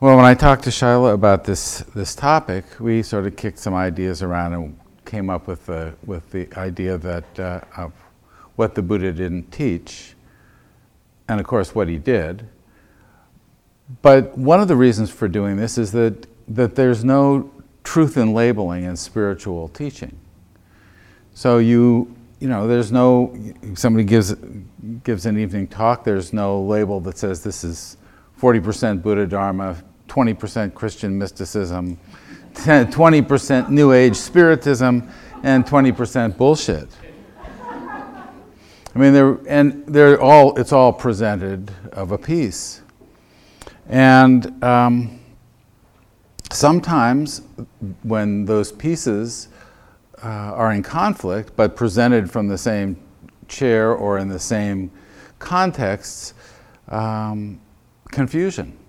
Well, when I talked to Shaila about this, this topic, we sort of kicked some ideas around and came up with the, with the idea that uh, of what the Buddha didn't teach, and of course what he did. But one of the reasons for doing this is that, that there's no truth in labeling in spiritual teaching. So you, you know, there's no, somebody gives, gives an evening talk, there's no label that says this is 40% Buddha Dharma, 20% Christian mysticism, 20% New Age spiritism, and 20% bullshit. I mean, they're, and they're all, it's all presented of a piece. And um, sometimes when those pieces uh, are in conflict, but presented from the same chair or in the same contexts, um, confusion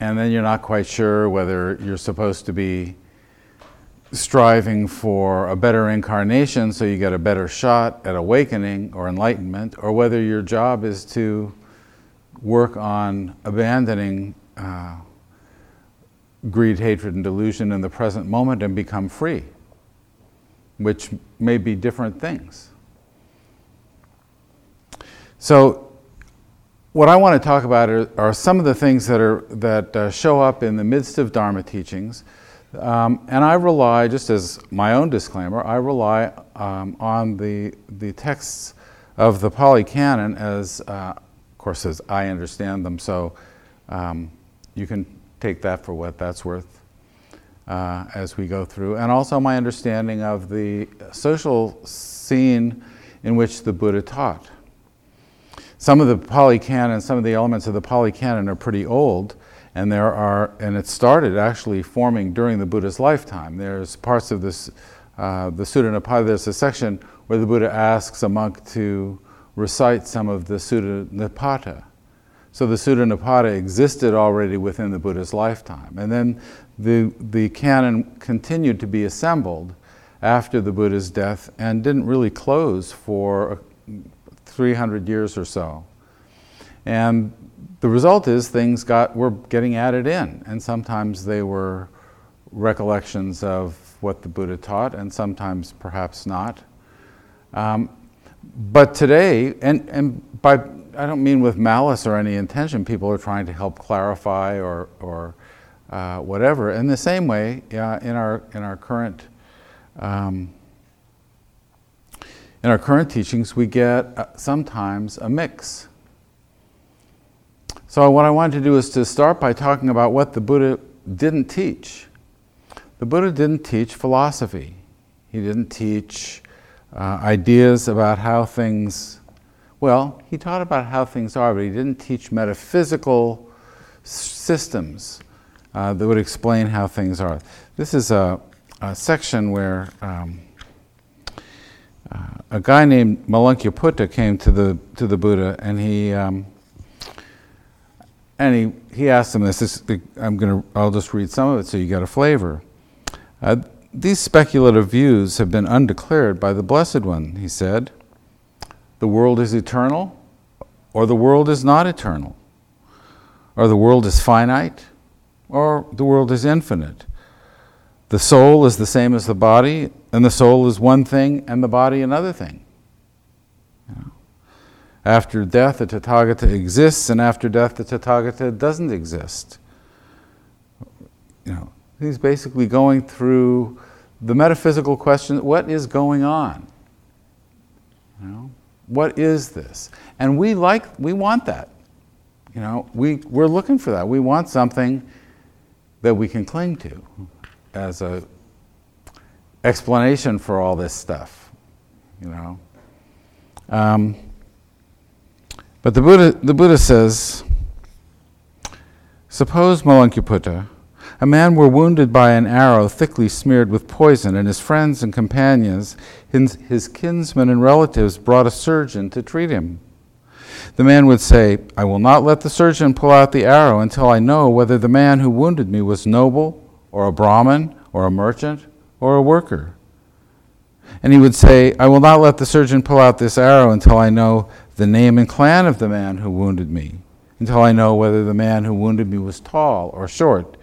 and then you're not quite sure whether you're supposed to be striving for a better incarnation so you get a better shot at awakening or enlightenment, or whether your job is to work on abandoning uh, greed, hatred, and delusion in the present moment and become free, which may be different things. So, what I want to talk about are, are, some of the things that, are, that uh, show up in the midst of Dharma teachings. Um, and I rely, just as my own disclaimer, I rely um, on the, the texts of the Pali Canon as, uh, of course, as I understand them. So um, you can take that for what that's worth uh, as we go through. And also my understanding of the social scene in which the Buddha taught. Some of the Pali Canon, some of the elements of the Pali Canon are pretty old, and there are, and it started actually forming during the Buddha's lifetime. There's parts of this, uh, the Sutta Nipata, there's a section where the Buddha asks a monk to recite some of the Sutta Nipata. So the Sutta Nipata existed already within the Buddha's lifetime. And then the, the canon continued to be assembled after the Buddha's death and didn't really close for 300 years or so. And the result is things got, were getting added in, and sometimes they were recollections of what the Buddha taught, and sometimes perhaps not. Um, but today, and, and by, I don't mean with malice or any intention, people are trying to help clarify or, or uh, whatever. In the same way, uh, in, our, in our current um, in our current teachings, we get uh, sometimes a mix. So, what I wanted to do is to start by talking about what the Buddha didn't teach. The Buddha didn't teach philosophy, he didn't teach uh, ideas about how things, well, he taught about how things are, but he didn't teach metaphysical systems uh, that would explain how things are. This is a, a section where. Um, a guy named Malunkyaputta came to the to the Buddha, and he um, and he, he asked him this. this I'm gonna I'll just read some of it so you get a flavor. Uh, these speculative views have been undeclared by the Blessed One. He said, "The world is eternal, or the world is not eternal, or the world is finite, or the world is infinite." The soul is the same as the body, and the soul is one thing and the body another thing. After death, the Tathagata exists, and after death, the Tathagata doesn't exist. You know, he's basically going through the metaphysical question what is going on? You know, what is this? And we like, we want that. You know, we, we're looking for that. We want something that we can cling to as a explanation for all this stuff, you know. Um, but the Buddha, the Buddha says, suppose Malunkyaputta, a man were wounded by an arrow thickly smeared with poison, and his friends and companions, his, his kinsmen and relatives, brought a surgeon to treat him. The man would say, I will not let the surgeon pull out the arrow until I know whether the man who wounded me was noble or a Brahmin, or a merchant, or a worker. And he would say, I will not let the surgeon pull out this arrow until I know the name and clan of the man who wounded me, until I know whether the man who wounded me was tall or short.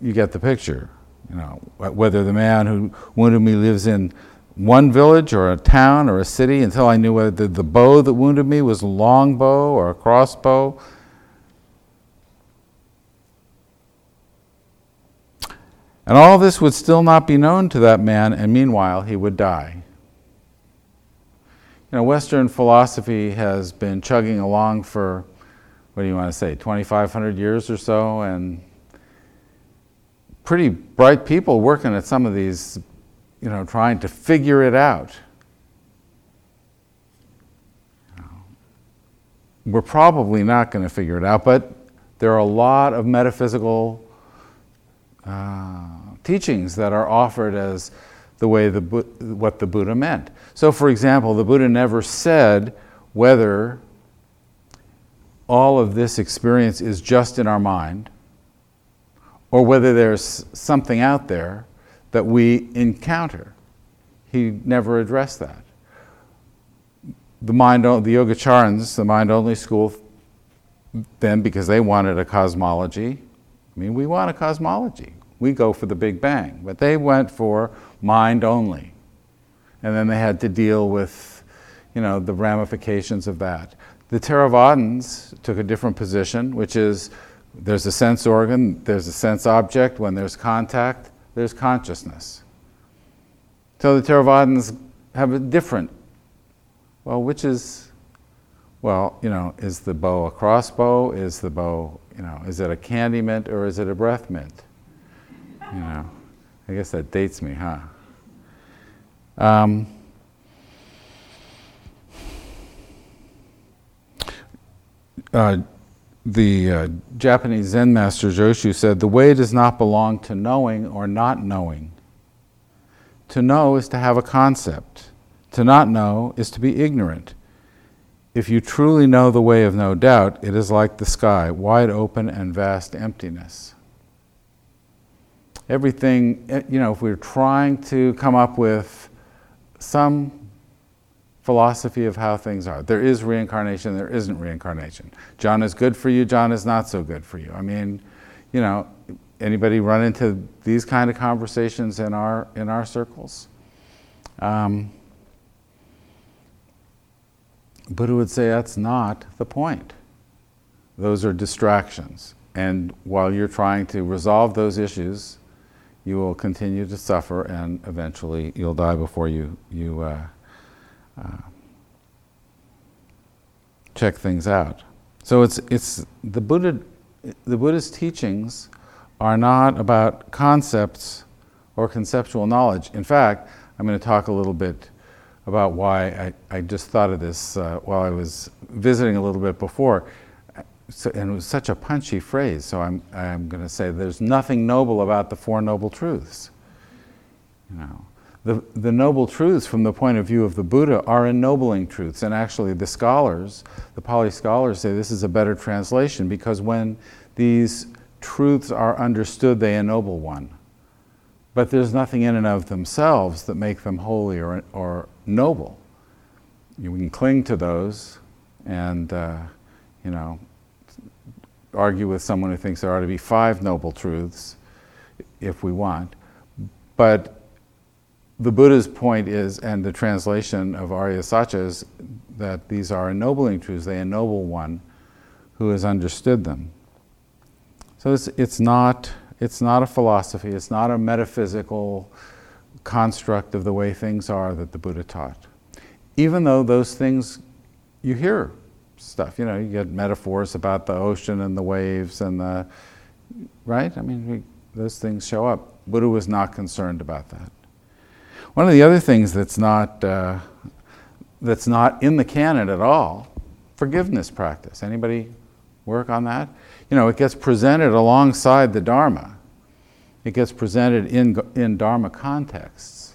You get the picture. You know, whether the man who wounded me lives in one village or a town or a city until I knew whether the bow that wounded me was a long bow or a crossbow. And all this would still not be known to that man, and meanwhile he would die. You know, Western philosophy has been chugging along for, what do you want to say, 2,500 years or so, and pretty bright people working at some of these, you know, trying to figure it out. We're probably not going to figure it out, but there are a lot of metaphysical uh, teachings that are offered as the way the, what the Buddha meant. So, for example, the Buddha never said whether all of this experience is just in our mind or whether there's something out there that we encounter. He never addressed that. The mind, the Yogacharans, the mind only school, then because they wanted a cosmology. I mean, we want a cosmology. We go for the Big Bang, but they went for mind only. And then they had to deal with, you know, the ramifications of that. The Theravadins took a different position, which is there's a sense organ, there's a sense object. When there's contact, there's consciousness. So the Theravadins have a different, well, which is, well, you know, is the bow a crossbow? Is the bow, you know, is it a candy mint or is it a breath mint? You know, I guess that dates me, huh? Um, uh, the uh, Japanese Zen master Joshu said, The way does not belong to knowing or not knowing. To know is to have a concept, to not know is to be ignorant. If you truly know the way of no doubt, it is like the sky, wide open and vast emptiness everything, eh, you know, if we're trying to come up with some philosophy of how things are, there is reincarnation, there isn't reincarnation. John is good for you, John is not so good for you. I mean, you know, anybody run into these kind of conversations in our in our circles? Um, Buddha would say that's not the point. Those are distractions. And while you're trying to resolve those issues, you will continue to suffer and eventually you'll die before you, you uh, uh, check things out. So it's, it's the, Buddha, the Buddha's teachings are not about concepts or conceptual knowledge. In fact, I'm going to talk a little bit about why I, I just thought of this uh, while I was visiting a little bit before so, and it was such a punchy phrase, so I'm, I'm going to say there's nothing noble about the Four Noble Truths. You know, the, the noble truths from the point of view of the Buddha are ennobling truths, and actually the scholars, the Pali scholars say this is a better translation because when these truths are understood, they ennoble one. But there's nothing in and of themselves that make them holy or, or noble. You can cling to those and, uh, you know, argue with someone who thinks there ought to be five noble truths if we want. But the Buddha's point is, and the translation of Arya Sacha is that these are ennobling truths. They ennoble one who has understood them. So it's, it's, not, it's not a philosophy, it's not a metaphysical construct of the way things are that the Buddha taught. Even though those things you hear stuff. You know, you get metaphors about the ocean and the waves and the, right? I mean, we, those things show up. Buddha was not concerned about that. One of the other things that's not, uh, that's not in the canon at all, forgiveness practice. Anybody work on that? You know, it gets presented alongside the Dharma. It gets presented in, in Dharma contexts.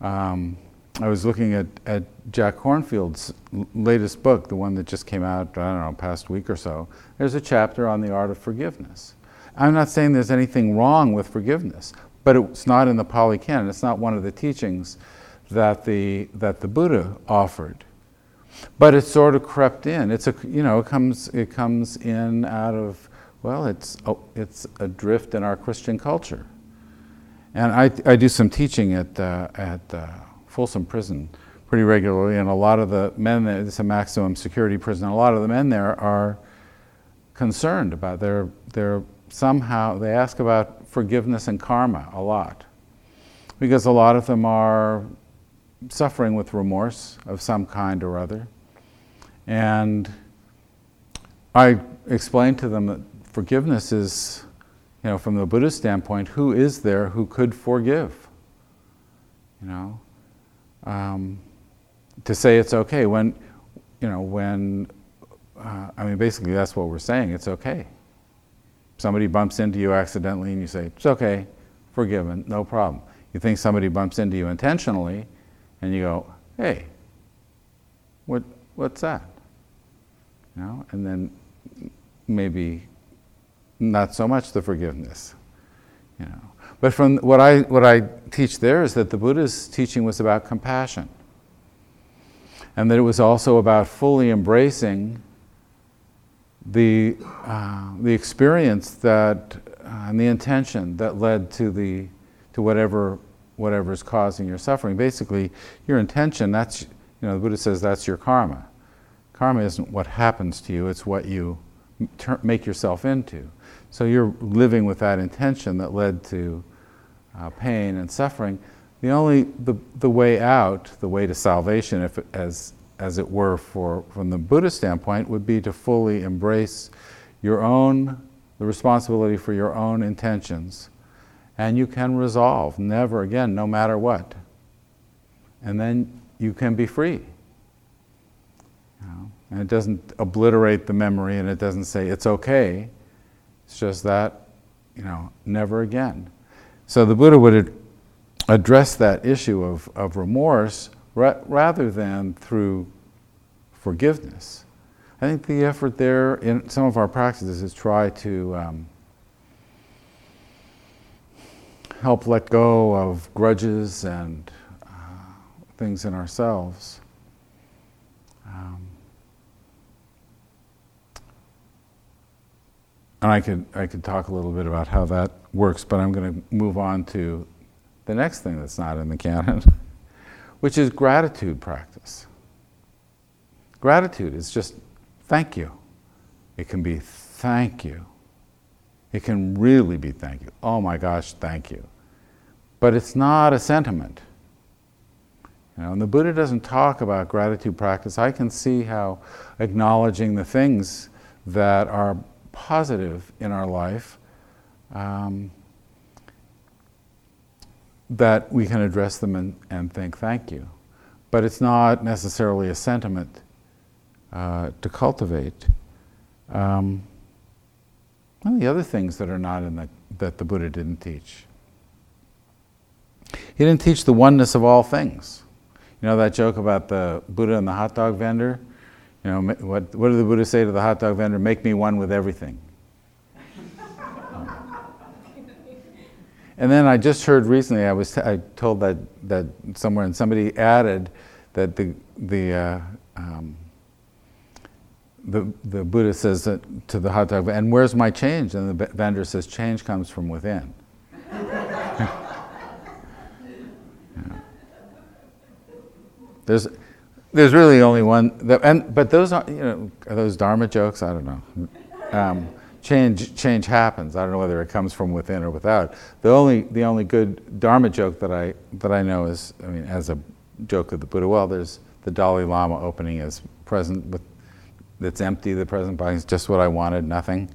Um, I was looking at, at Jack Kornfield's latest book, the one that just came out, I don't know, past week or so. There's a chapter on the art of forgiveness. I'm not saying there's anything wrong with forgiveness, but it's not in the Pali Canon. It's not one of the teachings that the, that the Buddha offered. but it's sort of crept in. It's a you know it comes it comes in out of well it's oh, it's a drift in our Christian culture, and I I do some teaching at uh, at uh, Folsom Prison pretty regularly, and a lot of the men there it's a maximum security prison. A lot of the men there are concerned about their their somehow they ask about forgiveness and karma a lot because a lot of them are suffering with remorse of some kind or other. And I explained to them that forgiveness is, you know, from the Buddhist standpoint, who is there who could forgive? You know, um, to say it's okay when, you know, when, uh, I mean, basically that's what we're saying. It's okay. Somebody bumps into you accidentally and you say, it's okay, forgiven, no problem. You think somebody bumps into you intentionally and you go, hey, what, what's that? You know, and then maybe not so much the forgiveness. You know. But from what I, what I teach there is that the Buddha's teaching was about compassion. And that it was also about fully embracing the, uh, the experience that, uh, and the intention that led to, the, to whatever whatever is causing your suffering. Basically, your intention, that's, you know, the Buddha says that's your karma. Karma isn't what happens to you, it's what you make yourself into. So you're living with that intention that led to uh, pain and suffering. The only, the, the way out, the way to salvation, if it, as, as it were for, from the Buddhist standpoint, would be to fully embrace your own, the responsibility for your own intentions and you can resolve never again, no matter what. And then you can be free. You know? And it doesn't obliterate the memory and it doesn't say it's okay. It's just that, you know, never again. So the Buddha would address that issue of, of remorse ra- rather than through forgiveness. I think the effort there in some of our practices is try to um, help let go of grudges and uh, things in ourselves. Um, and I could, I could talk a little bit about how that works, but I'm going to move on to the next thing that's not in the canon, which is gratitude practice. Gratitude is just thank you. It can be thank you. It can really be thank you. Oh my gosh, thank you but it's not a sentiment. You know, and the Buddha doesn't talk about gratitude practice. I can see how acknowledging the things that are positive in our life, um, that we can address them and, and think thank you. But it's not necessarily a sentiment uh, to cultivate. Um, and the other things that are not in the, that the Buddha didn't teach. He didn't teach the oneness of all things. You know that joke about the Buddha and the hot dog vendor? You know, what, what did the Buddha say to the hot dog vendor? Make me one with everything. and then I just heard recently, I was t- I told that, that somewhere, and somebody added that the, the, uh, um, the, the Buddha says to the hot dog, and where's my change? And the vendor says, change comes from within. There's, there's really only one, that, and, but those are, you know, are those Dharma jokes? I don't know. Um, change, change happens. I don't know whether it comes from within or without. The only, the only good Dharma joke that I, that I know is, I mean, as a joke of the Buddha, well, there's the Dalai Lama opening as present with, that's empty, the present box is just what I wanted, nothing.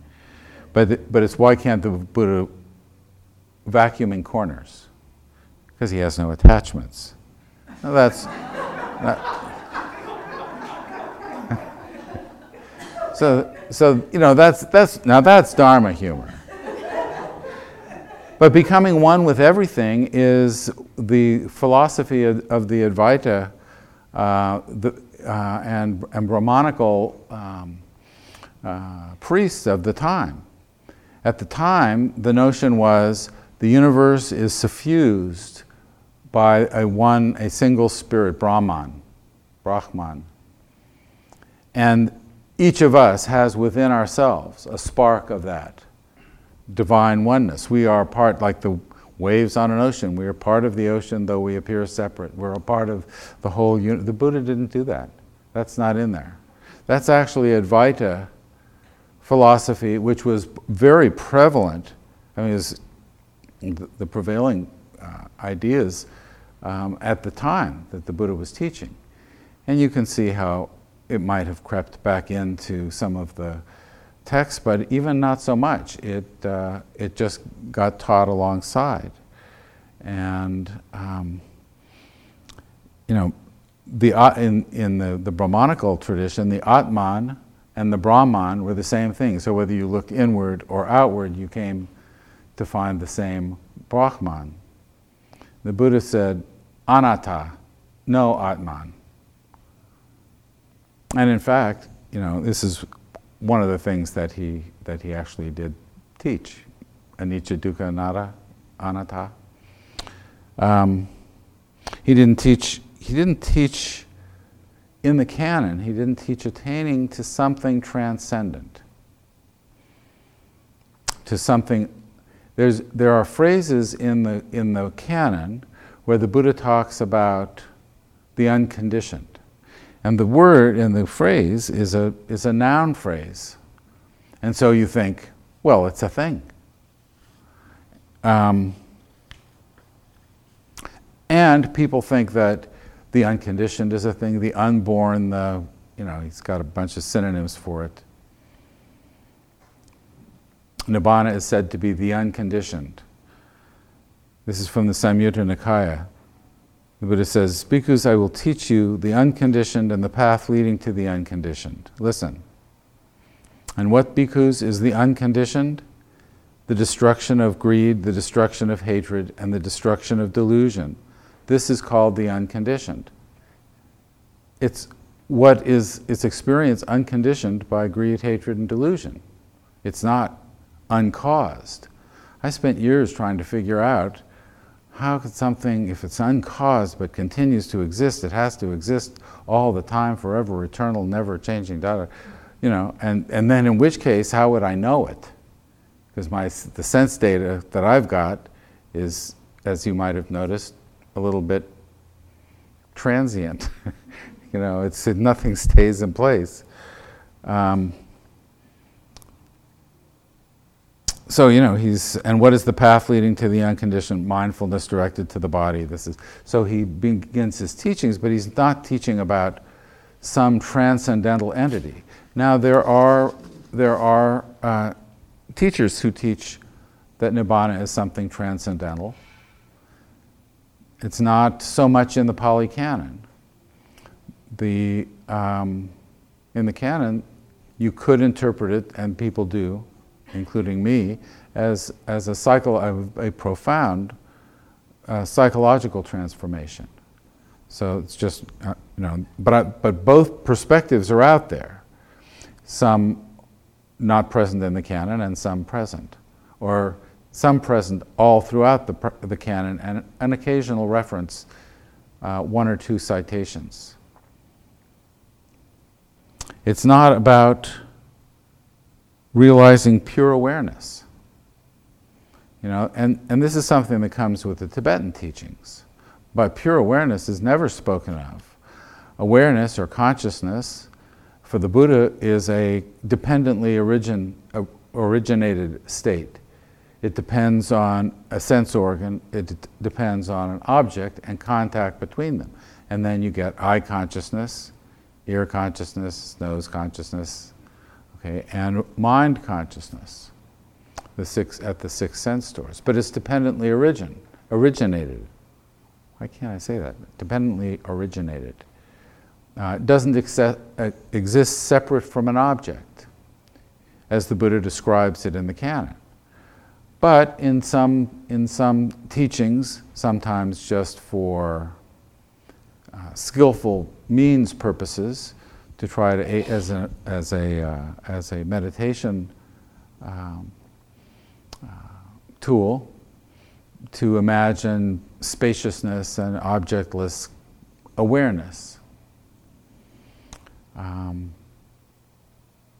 But, the, but it's why can't the Buddha vacuum in corners? Because he has no attachments. Now that's so, so you know that's that's now that's Dharma humor. But becoming one with everything is the philosophy of, of the Advaita uh, the, uh, and, and Brahmanical um, uh, priests of the time. At the time, the notion was the universe is suffused by a one, a single spirit, Brahman, Brahman. And each of us has within ourselves a spark of that divine oneness. We are part, like the waves on an ocean, we are part of the ocean, though we appear separate. We're a part of the whole unit. The Buddha didn't do that. That's not in there. That's actually Advaita philosophy, which was very prevalent. I mean, was the prevailing uh, ideas um, at the time that the Buddha was teaching. And you can see how it might have crept back into some of the texts, but even not so much. It, uh, it just got taught alongside. And, um, you know, the, in, in the, the Brahmanical tradition, the Atman and the Brahman were the same thing. So whether you look inward or outward, you came to find the same Brahman. The Buddha said, anatta, no Atman. And in fact, you know, this is one of the things that he, that he actually did teach, anicca dukkha anatta, anatta. Um, he didn't teach, he didn't teach in the canon, he didn't teach attaining to something transcendent, to something. There's, there are phrases in the, in the canon where the Buddha talks about the unconditioned. And the word and the phrase is a, is a noun phrase. And so you think, well, it's a thing. Um, and people think that the unconditioned is a thing, the unborn, the, you know, he's got a bunch of synonyms for it. Nibbana is said to be the unconditioned. This is from the Samyutta Nikaya. The Buddha says, Bhikkhus, I will teach you the unconditioned and the path leading to the unconditioned. Listen. And what, bhikkhus, is the unconditioned? The destruction of greed, the destruction of hatred, and the destruction of delusion. This is called the unconditioned. It's what is its experience unconditioned by greed, hatred, and delusion. It's not uncaused. I spent years trying to figure out how could something, if it's uncaused but continues to exist, it has to exist all the time, forever, eternal, never changing, data, you know, and, and then in which case, how would I know it? Because my, the sense data that I've got is, as you might have noticed, a little bit transient. you know, it's, nothing stays in place. Um, so you know he's and what is the path leading to the unconditioned mindfulness directed to the body? This is so he begins his teachings but he's not teaching about some transcendental entity. Now there are there are uh, teachers who teach that nibbana is something transcendental. It's not so much in the pali canon. The um, in the canon you could interpret it and people do including me, as, as a, cycle, of a profound uh, psychological transformation. So it's just, uh, you know, but, I, but both perspectives are out there. Some not present in the canon and some present. Or some present all throughout the, the canon and an occasional reference, uh, one or two citations. It's not about realizing pure awareness. You know, and, and this is something that comes with the Tibetan teachings. But pure awareness is never spoken of. Awareness or consciousness for the Buddha is a dependently origin, uh, originated state. It depends on a sense organ, it d- depends on an object and contact between them. And then you get eye consciousness, ear consciousness, nose consciousness, okay, and mind consciousness, the six, at the six sense doors. But it's dependently origin, originated. Why can't I say that? Dependently originated. Uh, doesn't exist, uh, exist separate from an object, as the Buddha describes it in the canon. But in some, in some teachings, sometimes just for uh, skillful means purposes, to try to as a as a uh, as a meditation um, uh, tool to imagine spaciousness and objectless awareness. Um,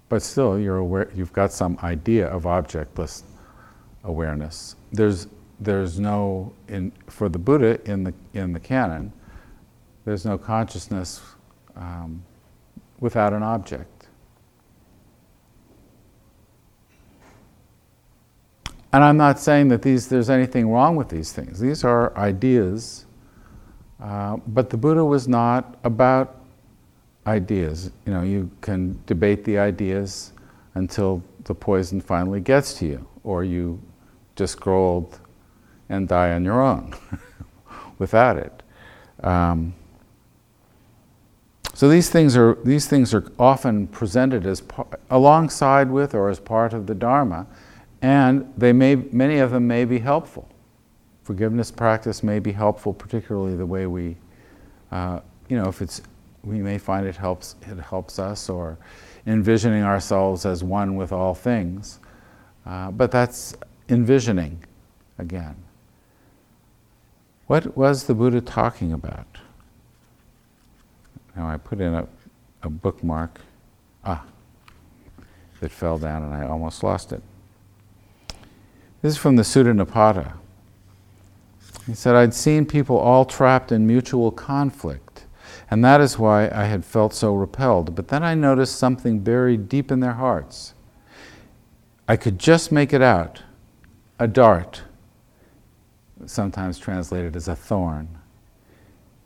but still, you're aware, you've got some idea of objectless awareness. There's, there's no, in, for the Buddha in the, in the canon, there's no consciousness um, without an object. And I'm not saying that these, there's anything wrong with these things. These are ideas, uh, but the Buddha was not about ideas. You know, you can debate the ideas until the poison finally gets to you, or you just grow old and die on your own without it. Um, so these things are these things are often presented as par- alongside with or as part of the Dharma, and they may many of them may be helpful. Forgiveness practice may be helpful, particularly the way we, uh, you know, if it's we may find it helps it helps us or envisioning ourselves as one with all things, uh, but that's envisioning again. What was the Buddha talking about? Now I put in a, a bookmark. Ah, that fell down and I almost lost it. This is from the Sutta Nipata. He said, I'd seen people all trapped in mutual conflict, and that is why I had felt so repelled. But then I noticed something buried deep in their hearts. I could just make it out a dart, sometimes translated as a thorn.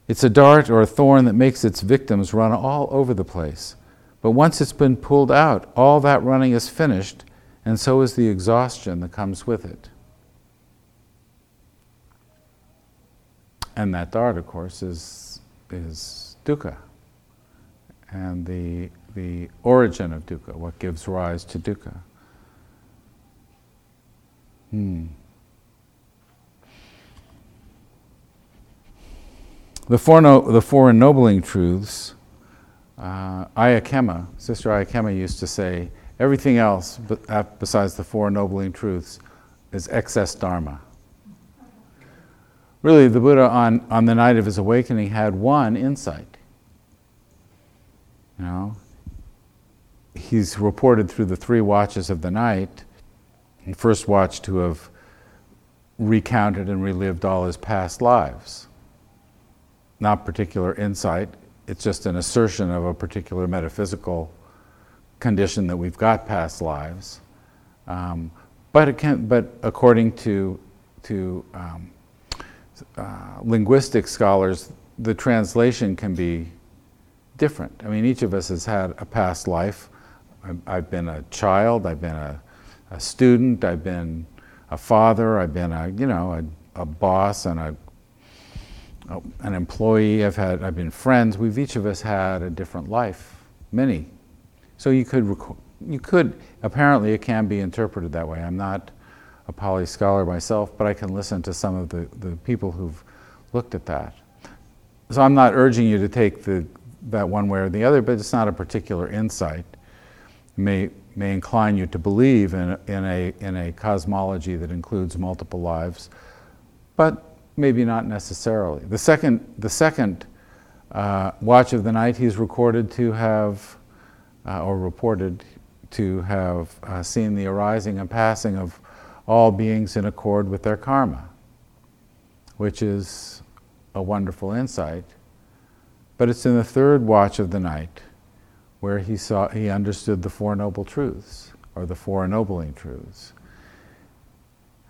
It's a dart or a thorn that makes its victims run all over the place. But once it's been pulled out, all that running is finished, and so is the exhaustion that comes with it. And that dart, of course, is, is dukkha. And the, the origin of dukkha, what gives rise to dukkha. Hmm. The four, no, the four ennobling truths, uh, Ayya Khema, Sister Ayya Khema used to say, everything else besides the four ennobling truths is excess dharma. Really, the Buddha on, on the night of his awakening had one insight. You know, he's reported through the three watches of the night. The first watch to have recounted and relived all his past lives not particular insight, it's just an assertion of a particular metaphysical condition that we've got past lives. Um, but, it can, but according to, to um, uh, linguistic scholars, the translation can be different. I mean, each of us has had a past life. I've been a child, I've been a, a student, I've been a father, I've been a, you know, a, a boss and a Oh, an employee, I've had, I've been friends. We've each of us had a different life, many. So you could, you could, apparently it can be interpreted that way. I'm not a Pali scholar myself, but I can listen to some of the, the people who've looked at that. So I'm not urging you to take the, that one way or the other, but it's not a particular insight. It may, may incline you to believe in, in, a, in a cosmology that includes multiple lives, but Maybe not necessarily. The second, the second uh, watch of the night, he's recorded to have, uh, or reported to have uh, seen the arising and passing of all beings in accord with their karma, which is a wonderful insight. But it's in the third watch of the night where he saw he understood the four noble truths, or the four ennobling truths.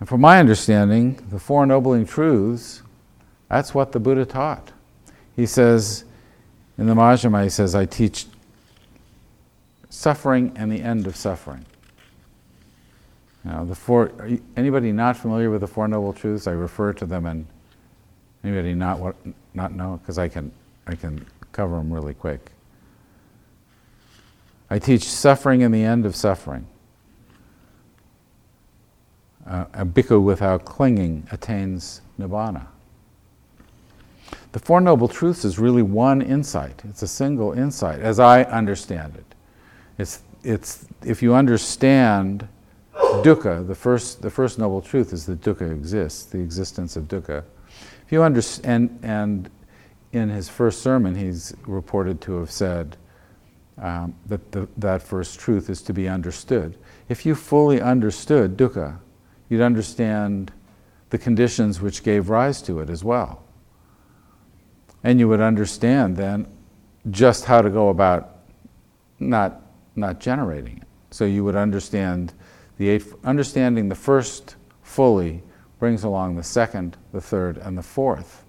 And from my understanding, the Four Ennobling Truths, that's what the Buddha taught. He says, in the Majjhima, he says, I teach suffering and the end of suffering. Now, the four, anybody not familiar with the Four Noble Truths, I refer to them, and anybody not, what, not know, because I can, I can cover them really quick. I teach suffering and the end of suffering uh, a bhikkhu without clinging attains nibbana. The Four Noble Truths is really one insight. It's a single insight, as I understand it. It's, it's, if you understand dukkha, the first, the first noble truth is that dukkha exists, the existence of dukkha. If you understand, and, in his first sermon, he's reported to have said, um, that the, that first truth is to be understood. If you fully understood dukkha, you'd understand the conditions which gave rise to it as well. And you would understand then just how to go about not, not generating it. So you would understand the eight, understanding the first fully brings along the second, the third, and the fourth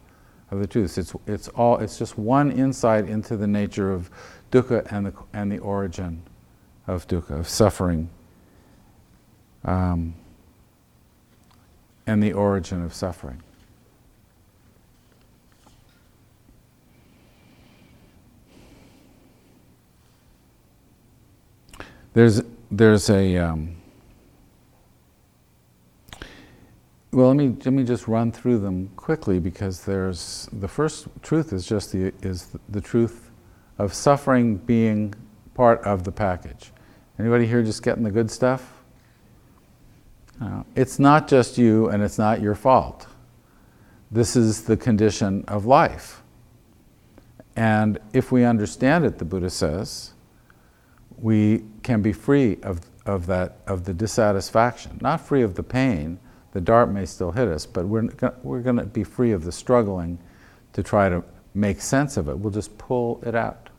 of the truths. It's, it's, all, it's just one insight into the nature of dukkha and the, and the origin of dukkha, of suffering, um, and the origin of suffering. There's, there's a, um, well, let me, let me just run through them quickly because there's, the first truth is just the, is the truth of suffering being part of the package. Anybody here just getting the good stuff? It's not just you and it's not your fault. This is the condition of life. And if we understand it, the Buddha says, we can be free of, of, that, of the dissatisfaction, not free of the pain. The dart may still hit us, but we're, we're going to be free of the struggling to try to make sense of it. We'll just pull it out.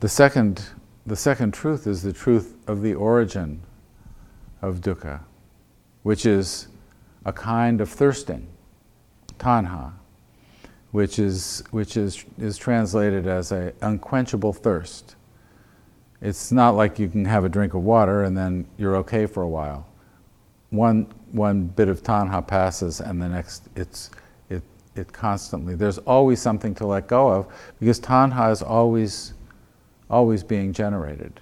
The second, the second truth is the truth of the origin of dukkha, which is a kind of thirsting, tanha which is, which is, is translated as an unquenchable thirst. It's not like you can have a drink of water and then you're okay for a while. One, one bit of tanha passes and the next it's, it, it constantly, there's always something to let go of because tanha is always, always being generated.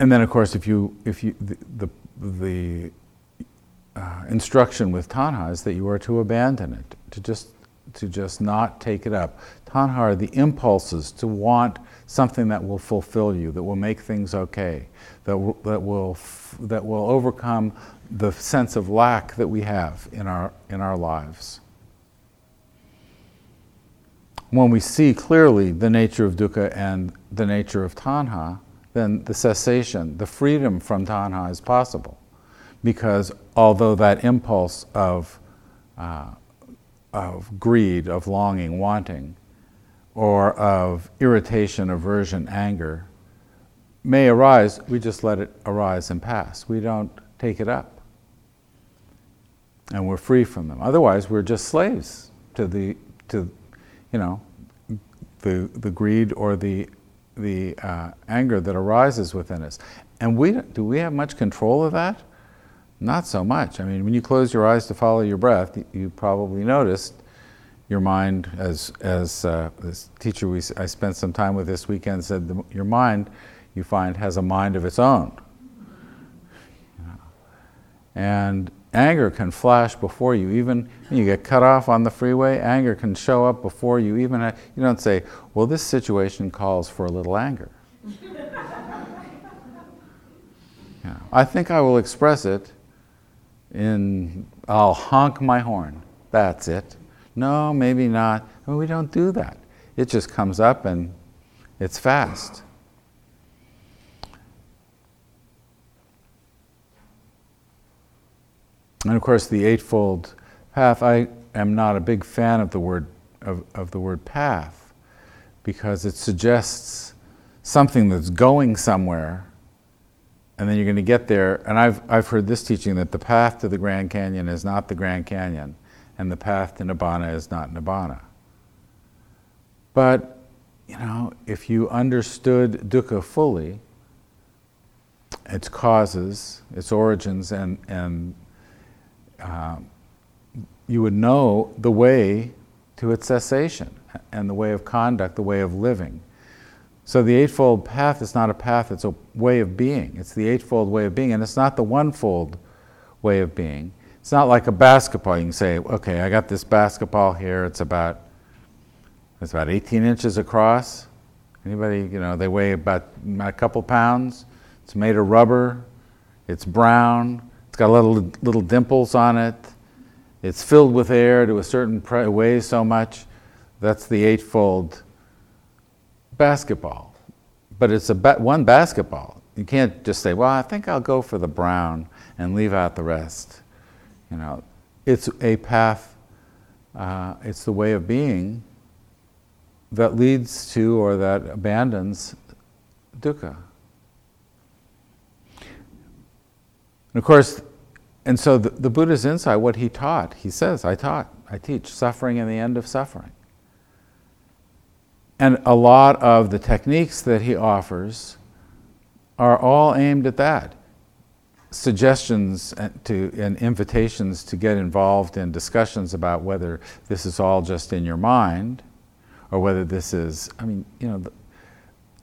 And then, of course, if you, if you, the, the the uh, instruction with tanha is that you are to abandon it, to just to just not take it up. Tanha are the impulses to want something that will fulfill you, that will make things okay, that will, that will, f- that will overcome the sense of lack that we have in our, in our lives. When we see clearly the nature of dukkha and the nature of tanha, then the cessation, the freedom from tanha is possible. Because although that impulse of, uh, of greed, of longing, wanting, or of irritation, aversion, anger may arise, we just let it arise and pass. We don't take it up. And we're free from them. Otherwise, we're just slaves to the, to, you know, the, the greed or the the uh, anger that arises within us. And we, do we have much control of that? Not so much. I mean, when you close your eyes to follow your breath, you probably noticed your mind, as, as uh, this teacher we, I spent some time with this weekend said, the, your mind, you find, has a mind of its own. And anger can flash before you. Even when you get cut off on the freeway, anger can show up before you. Even uh, you don't say, "Well, this situation calls for a little anger." I think I will express it in I'll honk my horn. That's it. No, maybe not. Well, we don't do that. It just comes up and it's fast. And of course, the Eightfold Path, I am not a big fan of the word, of, of the word path because it suggests something that's going somewhere and then you're going to get there. And I've, I've heard this teaching that the path to the Grand Canyon is not the Grand Canyon, and the path to Nibbana is not Nibbana. But, you know, if you understood dukkha fully, its causes, its origins, and, and um, you would know the way to its cessation and the way of conduct, the way of living. So the Eightfold Path is not a path, it's a way of being. It's the Eightfold way of being, and it's not the Onefold way of being. It's not like a basketball. You can say, okay, I got this basketball here, it's about, it's about 18 inches across. Anybody, you know, they weigh about a couple pounds. It's made of rubber, it's brown, got little, little dimples on it. It's filled with air to a certain pre- weighs so much. That's the eightfold basketball. But it's a ba- one basketball. You can't just say, well, I think I'll go for the brown and leave out the rest. You know, it's a path, uh, it's the way of being that leads to or that abandons dukkha. And of course, and so the, the Buddha's insight, what he taught, he says, I taught, I teach suffering and the end of suffering. And a lot of the techniques that he offers are all aimed at that suggestions uh, to, and invitations to get involved in discussions about whether this is all just in your mind or whether this is, I mean, you know,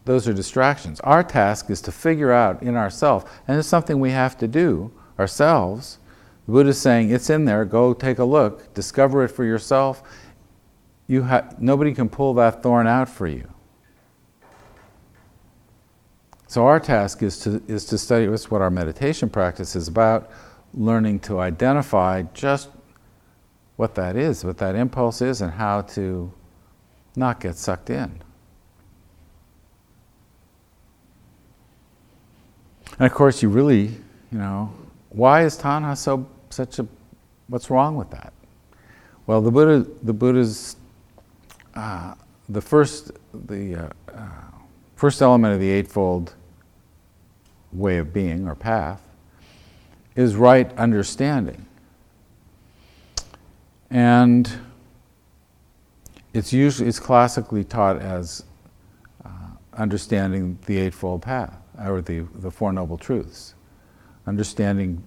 those are distractions. Our task is to figure out in ourselves, and it's something we have to do ourselves. The Buddha is saying it's in there, go take a look, discover it for yourself. You ha- nobody can pull that thorn out for you. So our task is to, is to study, that's what our meditation practice is about, learning to identify just what that is, what that impulse is, and how to not get sucked in. And of course, you really, you know, why is tanha so such a? What's wrong with that? Well, the Buddha, the Buddha's, uh, the first, the uh, uh, first element of the eightfold way of being or path is right understanding, and it's usually it's classically taught as uh, understanding the eightfold path or the, the Four Noble Truths. Understanding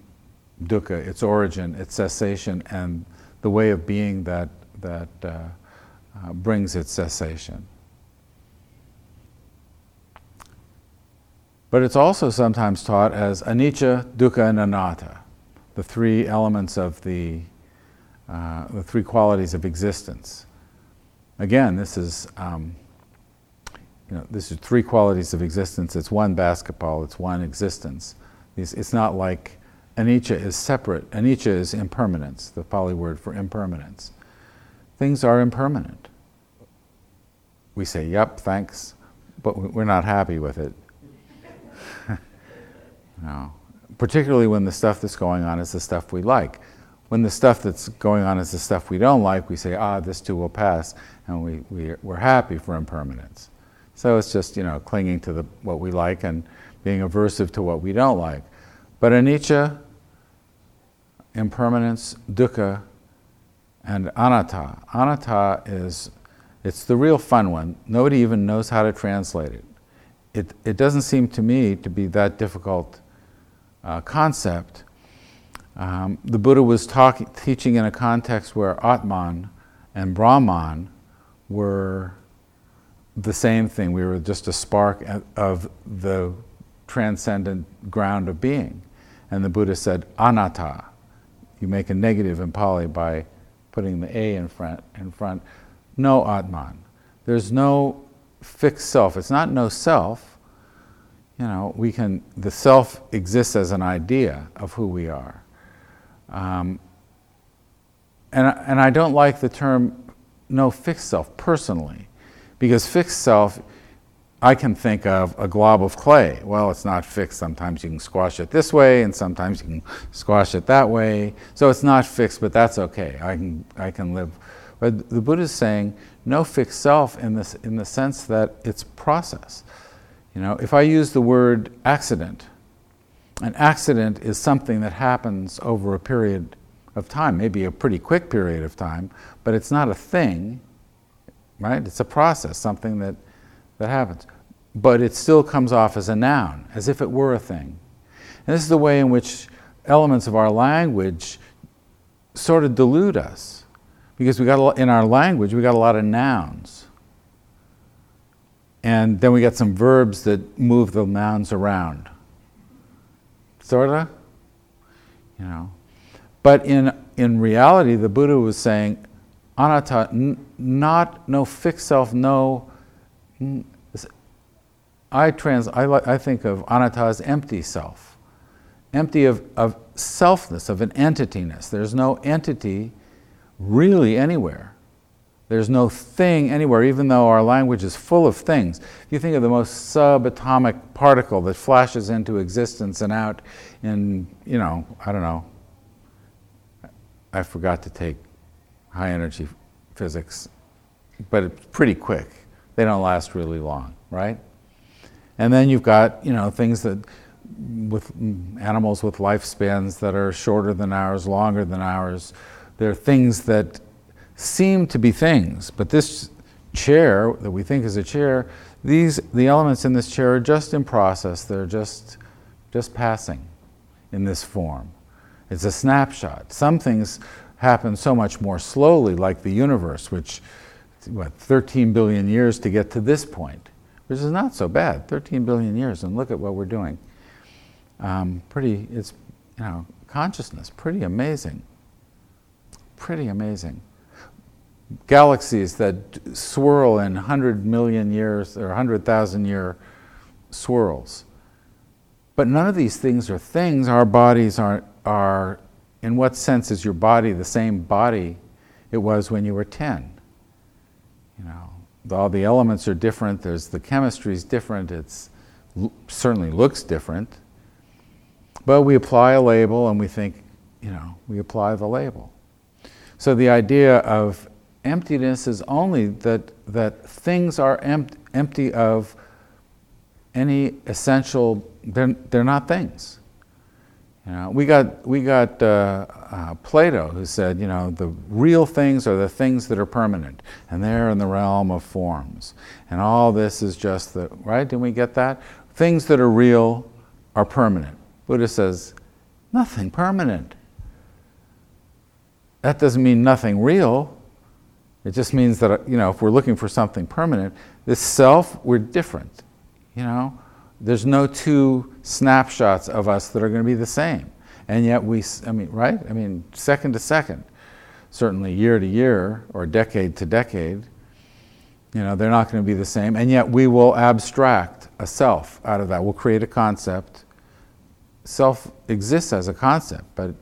dukkha, its origin, its cessation, and the way of being that, that uh, uh, brings its cessation. But it's also sometimes taught as anicca, dukkha, and anatta, the three elements of the, uh, the three qualities of existence. Again, this is um, you know, this is three qualities of existence. It's one basketball, it's one existence. It's, not like anicca is separate. Anicca is impermanence, the Pali word for impermanence. Things are impermanent. We say, yep, thanks, but we're not happy with it. no. Particularly when the stuff that's going on is the stuff we like. When the stuff that's going on is the stuff we don't like, we say, ah, this too will pass, and we, we, we're happy for impermanence. So it's just, you know, clinging to the, what we like and being aversive to what we don't like. But anicca, impermanence, dukkha, and anatta. Anatta is, it's the real fun one. Nobody even knows how to translate it. It, it doesn't seem to me to be that difficult uh, concept. Um, the Buddha was talk, teaching in a context where Atman and Brahman were the same thing. We were just a spark of the transcendent ground of being. And the Buddha said, anatta. You make a negative in Pali by putting the A in front. In front. No Atman. There's no fixed self. It's not no self. You know, we can, the self exists as an idea of who we are. Um, and, and I don't like the term no fixed self personally. Because fixed self, I can think of a glob of clay. Well, it's not fixed. Sometimes you can squash it this way, and sometimes you can squash it that way. So it's not fixed, but that's okay. I can, I can live. But the Buddha is saying no fixed self in, this, in the sense that it's process. You know, if I use the word accident, an accident is something that happens over a period of time, maybe a pretty quick period of time, but it's not a thing right? It's a process, something that, that happens. But it still comes off as a noun, as if it were a thing. And this is the way in which elements of our language sort of delude us. Because we got lot, in our language, we got a lot of nouns. And then we got some verbs that move the nouns around. Sorta? You know. But in, in reality, the Buddha was saying anatta, n- not no fixed self, no. I trans. I, I think of anatta as empty self. empty of, of selfness, of an entityness. There's no entity really anywhere. There's no thing anywhere, even though our language is full of things. If you think of the most subatomic particle that flashes into existence and out in, you know, I don't know, I forgot to take high energy physics, but it's pretty quick. They don't last really long, right? And then you've got, you know, things that with animals with lifespans that are shorter than ours, longer than ours. There are things that seem to be things, but this chair that we think is a chair, these the elements in this chair are just in process. They're just just passing in this form. It's a snapshot. Some things happen so much more slowly, like the universe, which what 13 billion years to get to this point, which is not so bad. 13 billion years, and look at what we're doing. Um, pretty, it's you know consciousness, pretty amazing. Pretty amazing. Galaxies that swirl in 100 million years or 100,000 year swirls. But none of these things are things. Our bodies are, are, in what sense is your body the same body it was when you were 10? You know, all the elements are different, there's the chemistry is different, it certainly looks different. But we apply a label and we think, you know, we apply the label. So the idea of emptiness is only that, that things are empt- empty of any essential, they're, they're not things. You know, we got, we got uh, uh, Plato who said, you know, the real things are the things that are permanent, and they're in the realm of forms. And all this is just the, right? Didn't we get that? Things that are real are permanent. Buddha says, nothing permanent. That doesn't mean nothing real. It just means that, you know, if we're looking for something permanent, this self, we're different. You know, there's no two snapshots of us that are going to be the same. And yet we, I mean, right? I mean, second to second, certainly year to year or decade to decade, you know, they're not going to be the same. And yet we will abstract a self out of that. We'll create a concept. Self exists as a concept, but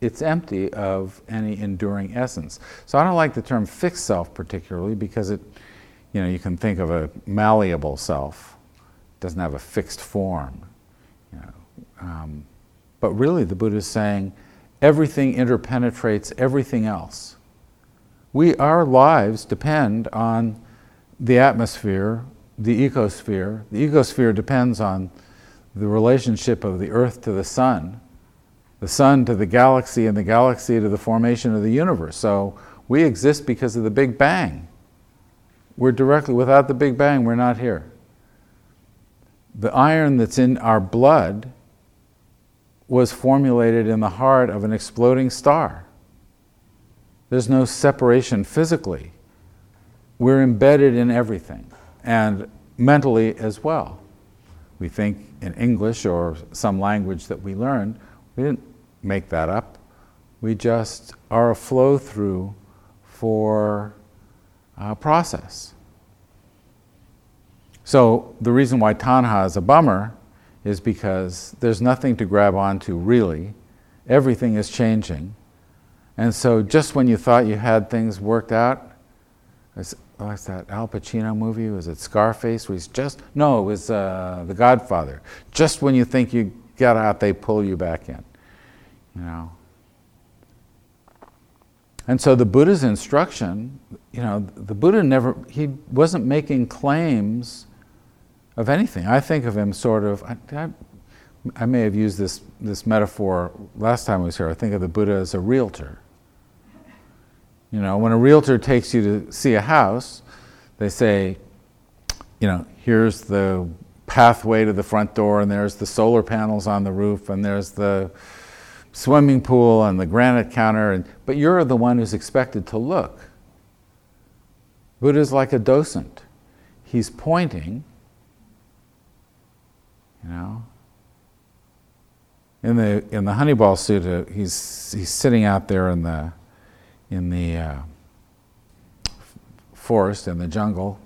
it's empty of any enduring essence. So I don't like the term fixed self particularly because it, you know, you can think of a malleable self. Doesn't have a fixed form. You know. Um, but really, the Buddha is saying everything interpenetrates everything else. We, our lives depend on the atmosphere, the ecosphere. The ecosphere depends on the relationship of the earth to the sun the sun to the galaxy and the galaxy to the formation of the universe. So we exist because of the Big Bang. We're directly, without the Big Bang, we're not here. The iron that's in our blood was formulated in the heart of an exploding star. There's no separation physically. We're embedded in everything, and mentally as well. We think in English or some language that we learn, we didn't make that up. We just are a flow through for a process. So the reason why tanha is a bummer is because there's nothing to grab onto really. Everything is changing. And so just when you thought you had things worked out, oh, it's that Al Pacino movie? Was it Scarface? Was just no, it was uh, The Godfather. Just when you think you got out, they pull you back in. You know. And so the Buddha's instruction, you know, the Buddha never, he wasn't making claims of anything. I think of him sort of, I, I, I, may have used this, this metaphor last time I was here. I think of the Buddha as a realtor. You know, when a realtor takes you to see a house, they say, you know, here's the pathway to the front door, and there's the solar panels on the roof, and there's the swimming pool and the granite counter, and, but you're the one who's expected to look. Buddha's like a docent. He's pointing, you know. In the in the Honeyball Sutta, he's he's sitting out there in the in the uh, forest in the jungle,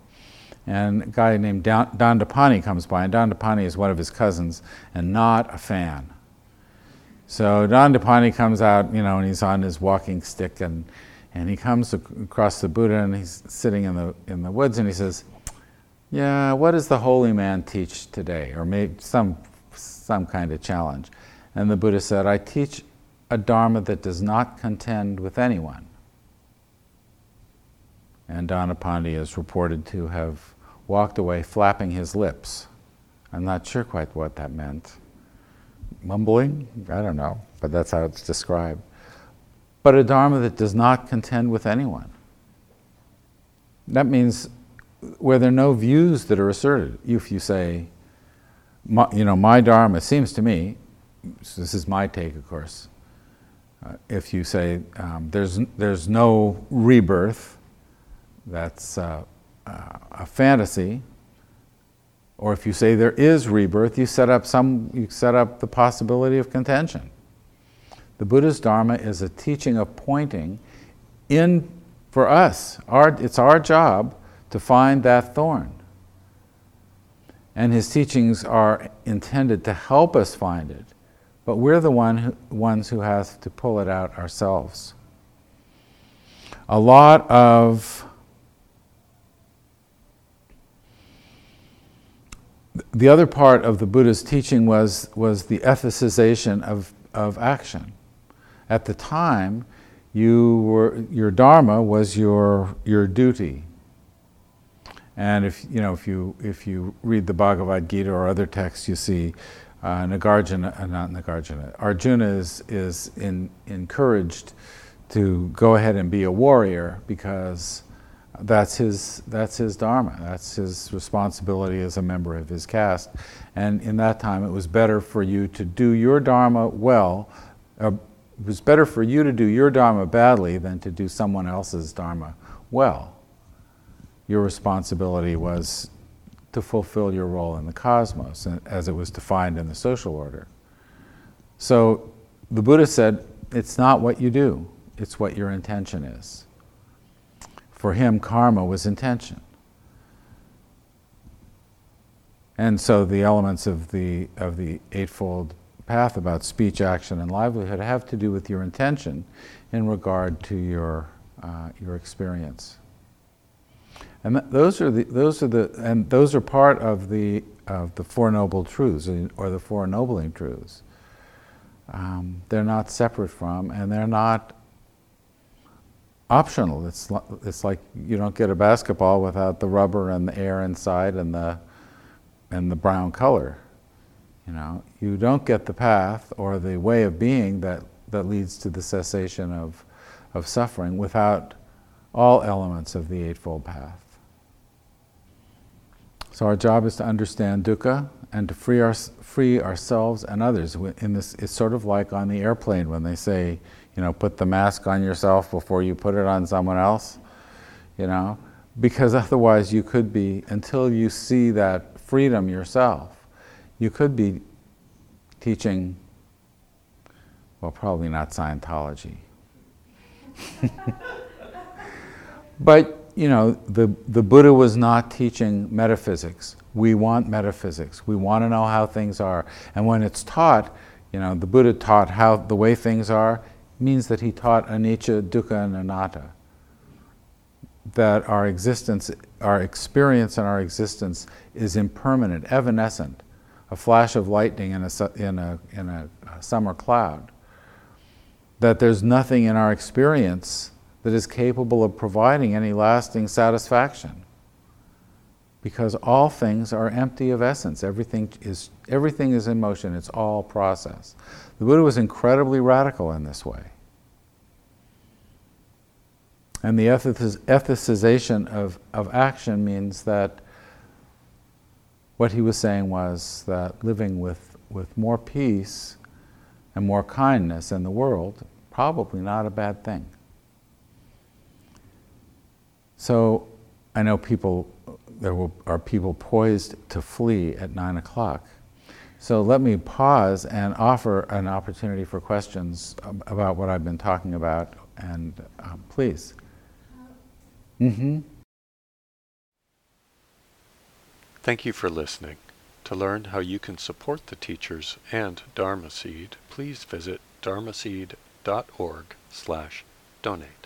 and a guy named Dandapani comes by, and Dandapani is one of his cousins, and not a fan So Dandapani comes out, you know, and he's on his walking stick, and, and he comes across the Buddha, and he's sitting in the, in the woods, and he says, yeah, what does the holy man teach today? Or maybe some, some kind of challenge. And the Buddha said, I teach a Dharma that does not contend with anyone. And Dandapani is reported to have walked away flapping his lips. I'm not sure quite what that meant. Mumbling? I don't know, but that's how it's described. But a Dharma that does not contend with anyone. That means where there are no views that are asserted. If you say, you know, my Dharma seems to me, this is my take, of course. Uh, if you say um, there's, there's no rebirth, that's uh, uh, a fantasy, or if you say there is rebirth, you set up some you set up the possibility of contention. The Buddha's Dharma is a teaching of pointing in for us. Our, it's our job to find that thorn. And his teachings are intended to help us find it, but we're the one who, ones who have to pull it out ourselves. A lot of the other part of the Buddha's teaching was, was the ethicization of, of action. At the time, you were, your dharma was your, your duty. And if you, know, if, you, if you read the Bhagavad Gita or other texts, you see uh, Nagarjuna, uh, not Nagarjuna, Arjuna is, is in, encouraged to go ahead and be a warrior because that's his, that's his dharma. That's his responsibility as a member of his caste. And in that time, it was better for you to do your dharma well. Uh, it was better for you to do your dharma badly than to do someone else's dharma well. Your responsibility was to fulfill your role in the cosmos as it was defined in the social order. So the Buddha said, it's not what you do, it's what your intention is. For him, karma was intention. And so the elements of the, of the Eightfold Path about speech, action, and livelihood have to do with your intention in regard to your, uh, your experience. And th- those are the, those are the, and those are part of the, of the Four Noble Truths, or the Four Ennobling Truths. Um, they're not separate from, and they're not optional. It's, it's like you don't get a basketball without the rubber and the air inside and the, and the brown color. You know, you don't get the path or the way of being that, that leads to the cessation of, of suffering without all elements of the Eightfold Path. So our job is to understand dukkha and to free, our, free ourselves and others. In this, it's sort of like on the airplane when they say, you know, put the mask on yourself before you put it on someone else, you know, because otherwise you could be, until you see that freedom yourself, you could be teaching, well, probably not Scientology. but, you know, the, the Buddha was not teaching metaphysics. We want metaphysics. We want to know how things are. And when it's taught, you know, the Buddha taught how the way things are, means that he taught anicca, dukkha, and anatta. That our existence, our experience and our existence is impermanent, evanescent, a flash of lightning in a, in a, in a summer cloud. That there's nothing in our experience that is capable of providing any lasting satisfaction. Because all things are empty of essence. Everything is, everything is in motion, it's all process. The Buddha was incredibly radical in this way. And the ethicization of, of action means that what he was saying was that living with, with more peace and more kindness in the world, probably not a bad thing. So I know people, there will, are people poised to flee at nine o'clock. So let me pause and offer an opportunity for questions about what I've been talking about, and um, please. Mm-hmm. Thank you for listening. To learn how you can support the teachers and Dharma Seed, please visit dharmaseed.org slash donate.